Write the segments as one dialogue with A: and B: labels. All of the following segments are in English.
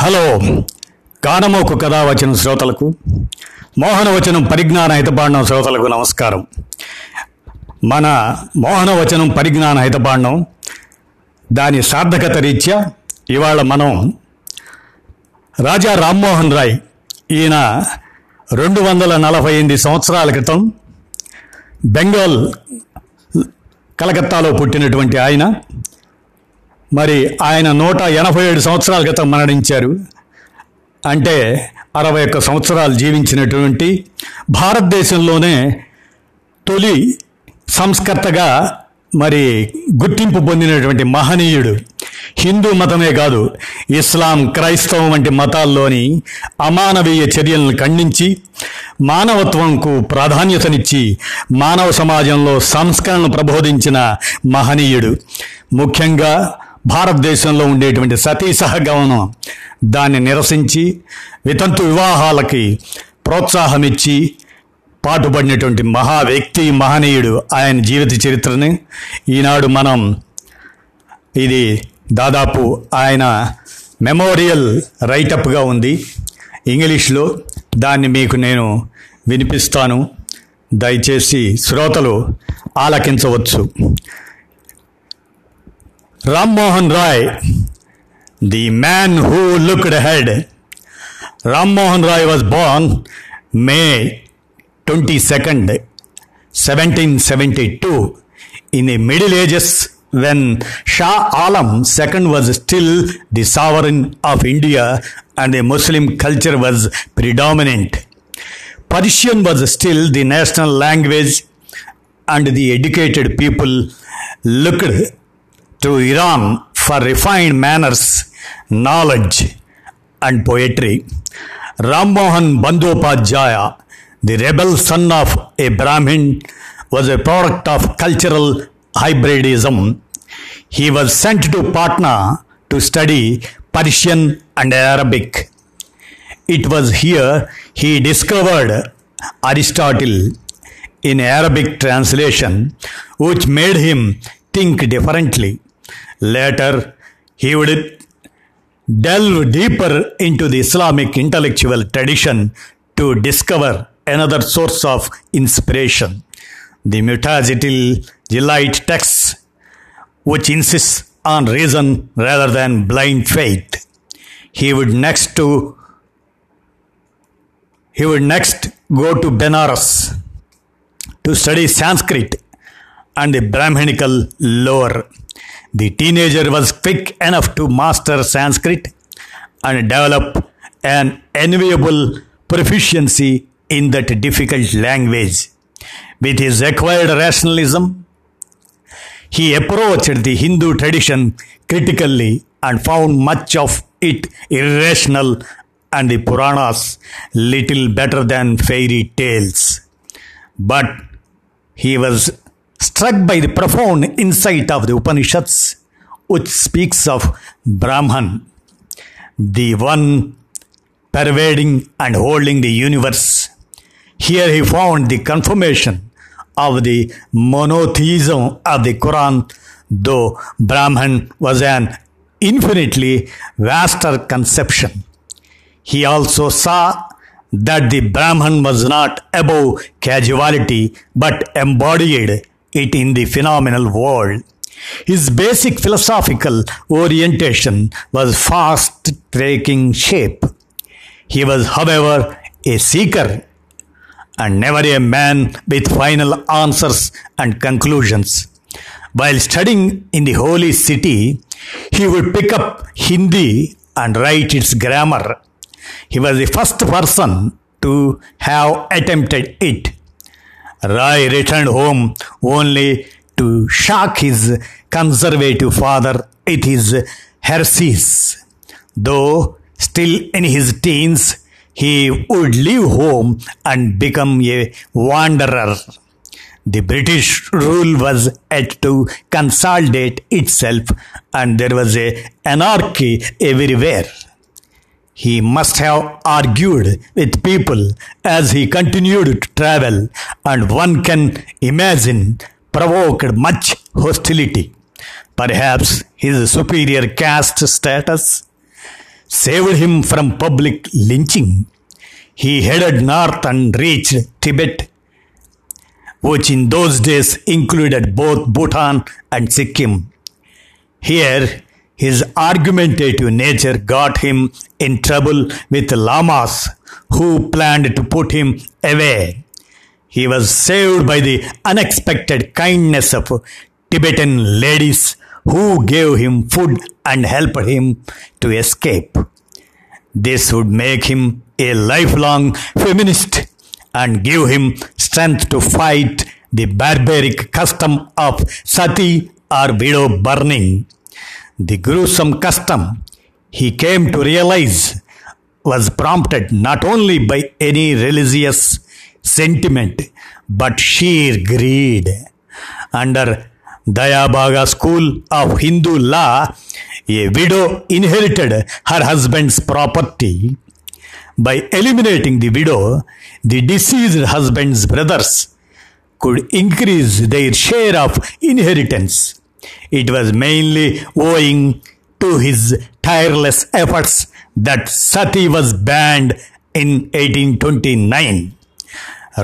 A: Hello కానమోకు కథావచనం శ్రోతలకు మోహనవచనం పరిజ్ఞాన హితపాండం శ్రోతలకు నమస్కారం. మన మోహనవచనం పరిజ్ఞాన హితపాండం దాని సార్థకత రీత్యా ఇవాళ మనం రాజా రామ్మోహన్ రాయ్ ఈయన రెండు వందల నలభై ఎనిమిది సంవత్సరాల క్రితం బెంగాల్ కలకత్తాలో పుట్టినటువంటి ఆయన. మరి ఆయన నూట ఎనభై ఏడు సంవత్సరాల క్రితం మరణించారు. అంటే అరవై ఒక్క సంవత్సరాలు జీవించినటువంటి భారతదేశంలోనే తొలి సంస్కర్తగా మరి గుర్తింపు పొందినటువంటి మహనీయుడు. హిందూ మతమే కాదు ఇస్లాం క్రైస్తవం వంటి మతాల్లోని అమానవీయ చర్యలను ఖండించి మానవత్వంకు ప్రాధాన్యతనిచ్చి మానవ సమాజంలో సంస్కరణను ప్రబోధించిన మహనీయుడు. ముఖ్యంగా భారతదేశంలో ఉండేటువంటి సతీ సహగమనం దాన్ని నిరసించి వితంతు వివాహాలకి ప్రోత్సాహం ఇచ్చి పాటుపడినటువంటి మహా వ్యక్తి మహనీయుడు ఆయన జీవిత చరిత్రని ఈనాడు మనం ఇది దాదాపు ఆయన మెమోరియల్ రైటప్గా ఉంది. ఇంగ్లీష్లో దాన్ని మీకు నేను వినిపిస్తాను. దయచేసి శ్రోతలు ఆలకించవచ్చు. Ram Mohan Roy, the man who looked ahead. Ram Mohan Roy was born May 22nd, 1772, in the Middle Ages when Shah Alam II was still the sovereign of India and the Muslim culture was predominant. Persian was still the national language and the educated people looked to Iran for refined manners, knowledge and poetry. Ram Mohan Bandyopadhyaya, the rebel son of a Brahmin, was a product of cultural hybridism. He was sent to Patna to study Persian and Arabic. It was here he discovered Aristotle in Arabic translation, which made him think differently. Later, he would delve deeper into the Islamic intellectual tradition to discover another source of inspiration the Mutazitil Jilite texts, which insists on reason rather than blind faith. He would next to he would next go to Benares to study Sanskrit and a Brahminical lore. The teenager was quick enough to master Sanskrit and develop an enviable proficiency in that difficult language. With his acquired rationalism, he approached the Hindu tradition critically and found much of it irrational and the Puranas little better than fairy tales. But he was struck by the profound insight of the Upanishads, which speaks of Brahman, the one pervading and holding the universe. Here he found the confirmation of the monotheism of the Quran, though Brahman was an infinitely vaster conception. He also saw that the Brahman was not above casuality but embodied it in the phenomenal world. His basic philosophical orientation was fast taking shape. He was, however, a seeker and never a man with final answers and conclusions. While studying in the holy city, he would pick up Hindi and write its grammar. He was the first person to have attempted it. Rai returned home only to shock his conservative father with his heresies. Though still in his teens, he would leave home and become a wanderer. The British rule was at to consolidate itself and there was a anarchy everywhere. He must have argued with people as he continued to travel and one can imagine provoked much hostility. Perhaps his superior caste status saved him from public lynching. He headed north and reached Tibet, which in those days included both Bhutan and Sikkim. Here, his argumentative nature got him in trouble with lamas who planned to put him away. He was saved by the unexpected kindness of Tibetan ladies who gave him food and helped him to escape. This would make him a lifelong feminist and give him strength to fight the barbaric custom of sati or widow burning. The gruesome custom he came to realize was prompted not only by any religious sentiment but sheer greed. Under Dayabhaga school of Hindu law, a widow inherited her husband's property. By eliminating the widow, the deceased husband's brothers could increase their share of inheritance. It was mainly owing to his tireless efforts that sati was banned in 1829.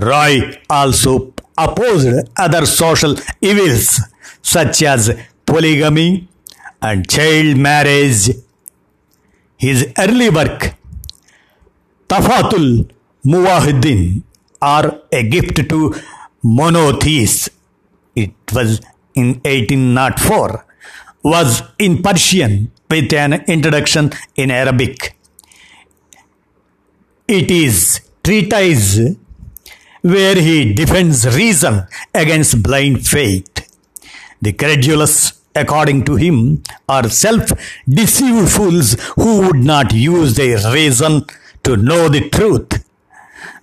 A: Roy also opposed other social evils such as polygamy and child marriage. His early work, Tafatul Muwahidin, are A Gift to Monotheists, it was in 1804, was in Persian with an introduction in Arabic. It is treatise where he defends reason against blind faith. The credulous, according to him, are self deceived fools who would not use their reason to know the truth.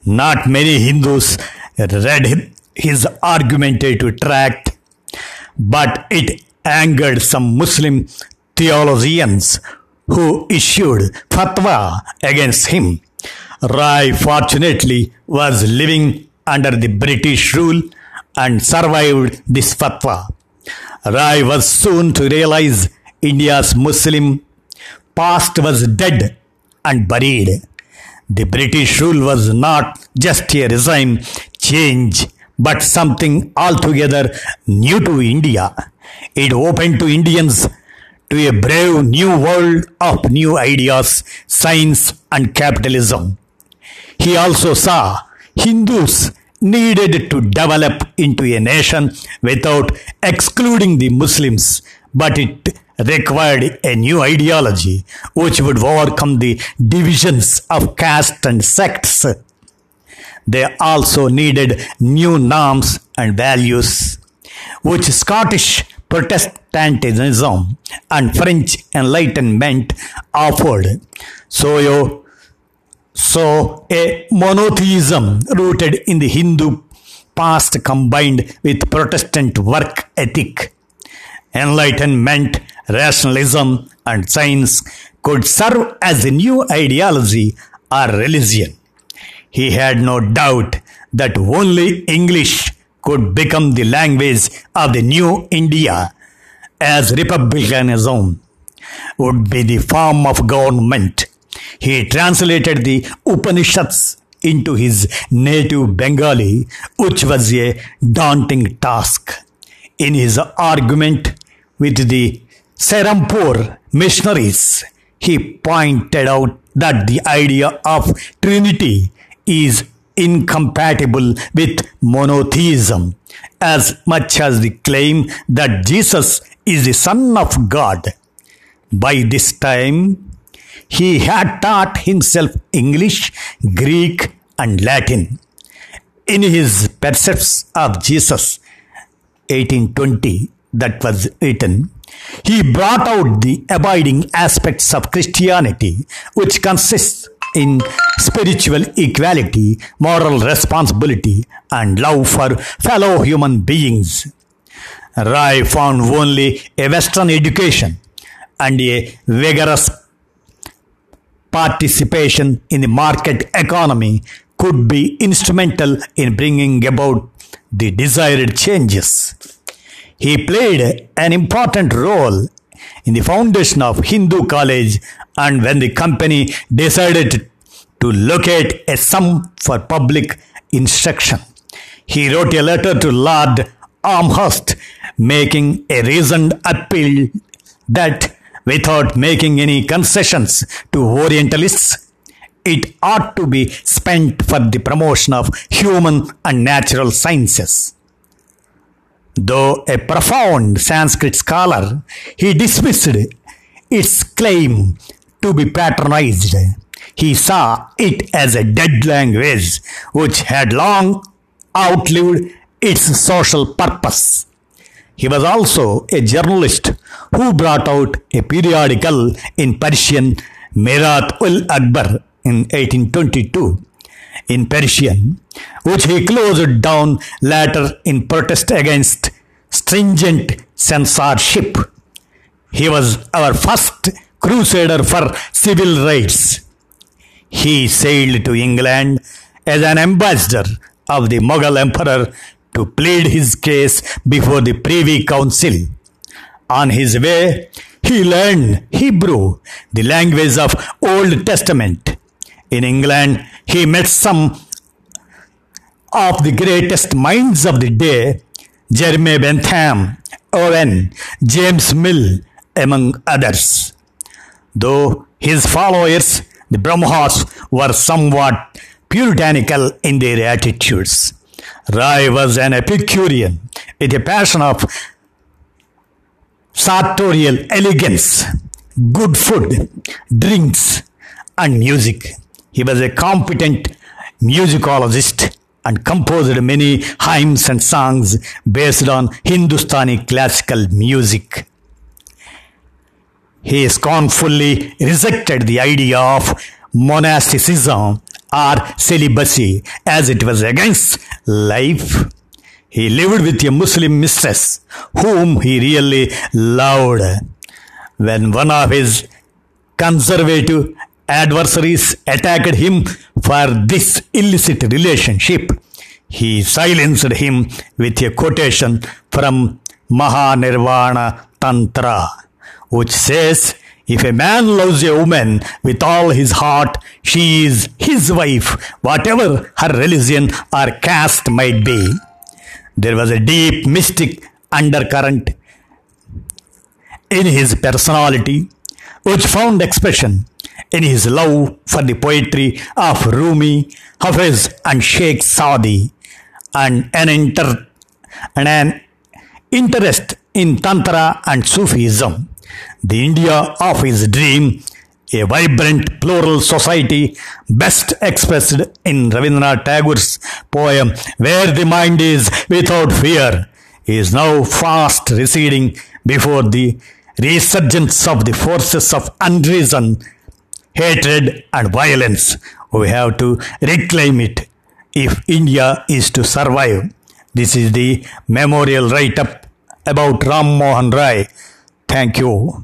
A: Not many Hindus read his argumentative tract, but it angered some Muslim theologians who issued fatwa against him. Rai fortunately was living under the British rule and survived this fatwa. Rai was soon to realize India's Muslim past was dead and buried. The British rule was not just a regime change, but something altogether new to India. It opened to Indians to a brave new world of new ideas, science, and capitalism. He also saw Hindus needed to develop into a nation without excluding the Muslims, but it required a new ideology which would overcome the divisions of caste and sects. They also needed new norms and values, which Scottish Protestantism and French Enlightenment offered. So, so, a monotheism rooted in the Hindu past combined with Protestant work ethic, enlightenment, rationalism, and science could serve as a new ideology or religion. He had no doubt that only English could become the language of the new India, as republicanism would be the form of government he translated the Upanishads into his native Bengali, which was a daunting task. In his argument with the Serampore missionaries, he pointed out that the idea of Trinity is incompatible with monotheism as much as the claim that Jesus is the Son of God. By this time, he had taught himself English, Greek, and Latin. In his Precepts of Jesus, 1820, that was written, he brought out the abiding aspects of Christianity, which consists in spiritual equality, moral responsibility, and love for fellow human beings. Rai found only a Western education and a vigorous participation in the market economy could be instrumental in bringing about the desired changes. He played an important role in the foundation of Hindu College and when the company decided to locate a sum for public instruction. He wrote a letter to Lord Amherst making a reasoned appeal that without making any concessions to Orientalists, it ought to be spent for the promotion of human and natural sciences. Though a profound Sanskrit scholar, he dismissed its claim to be patronized. He saw it as a dead language which had long outlived its social purpose. He was also a journalist who brought out a periodical in Persian, Mirat ul Akhbar, in 1822 in Persian, which he closed down later in protest against stringent censorship. He was our first crusader for civil rights. He sailed to England as an ambassador of the Mughal emperor to plead his case before the Privy Council. On his way, he learned Hebrew, the language of Old Testament. In England, he met some of the greatest minds of the day, Jeremy Bentham, Owen, James Mill, among others. Though his followers, the Brahmas, were somewhat puritanical in their attitudes. Rai was an Epicurean with a passion of sartorial elegance, good food, drinks, and music. He was a competent musicologist and composed many hymns and songs based on Hindustani classical music. He scornfully rejected the idea of monasticism or celibacy as it was against life. He lived with a Muslim mistress whom he really loved. When one of his conservative adversaries attacked him for this illicit relationship, he silenced him with a quotation from Mahanirvana Tantra, which says, if a man loves a woman with all his heart, she is his wife, whatever her religion or caste might be. There was a deep mystic undercurrent in his personality, which found expression in his love for the poetry of Rumi, Hafiz, and Sheikh Saadi, and an, inter- and an interest in Tantra and Sufism. The India of his dream, a vibrant plural society best expressed in Rabindranath Tagore's poem Where the Mind is Without Fear, is now fast receding before the resurgence of the forces of unreason, hatred, and violence. We have to reclaim it if India is to survive. This is the memorial write up about Ram Mohan Rai. Thank you.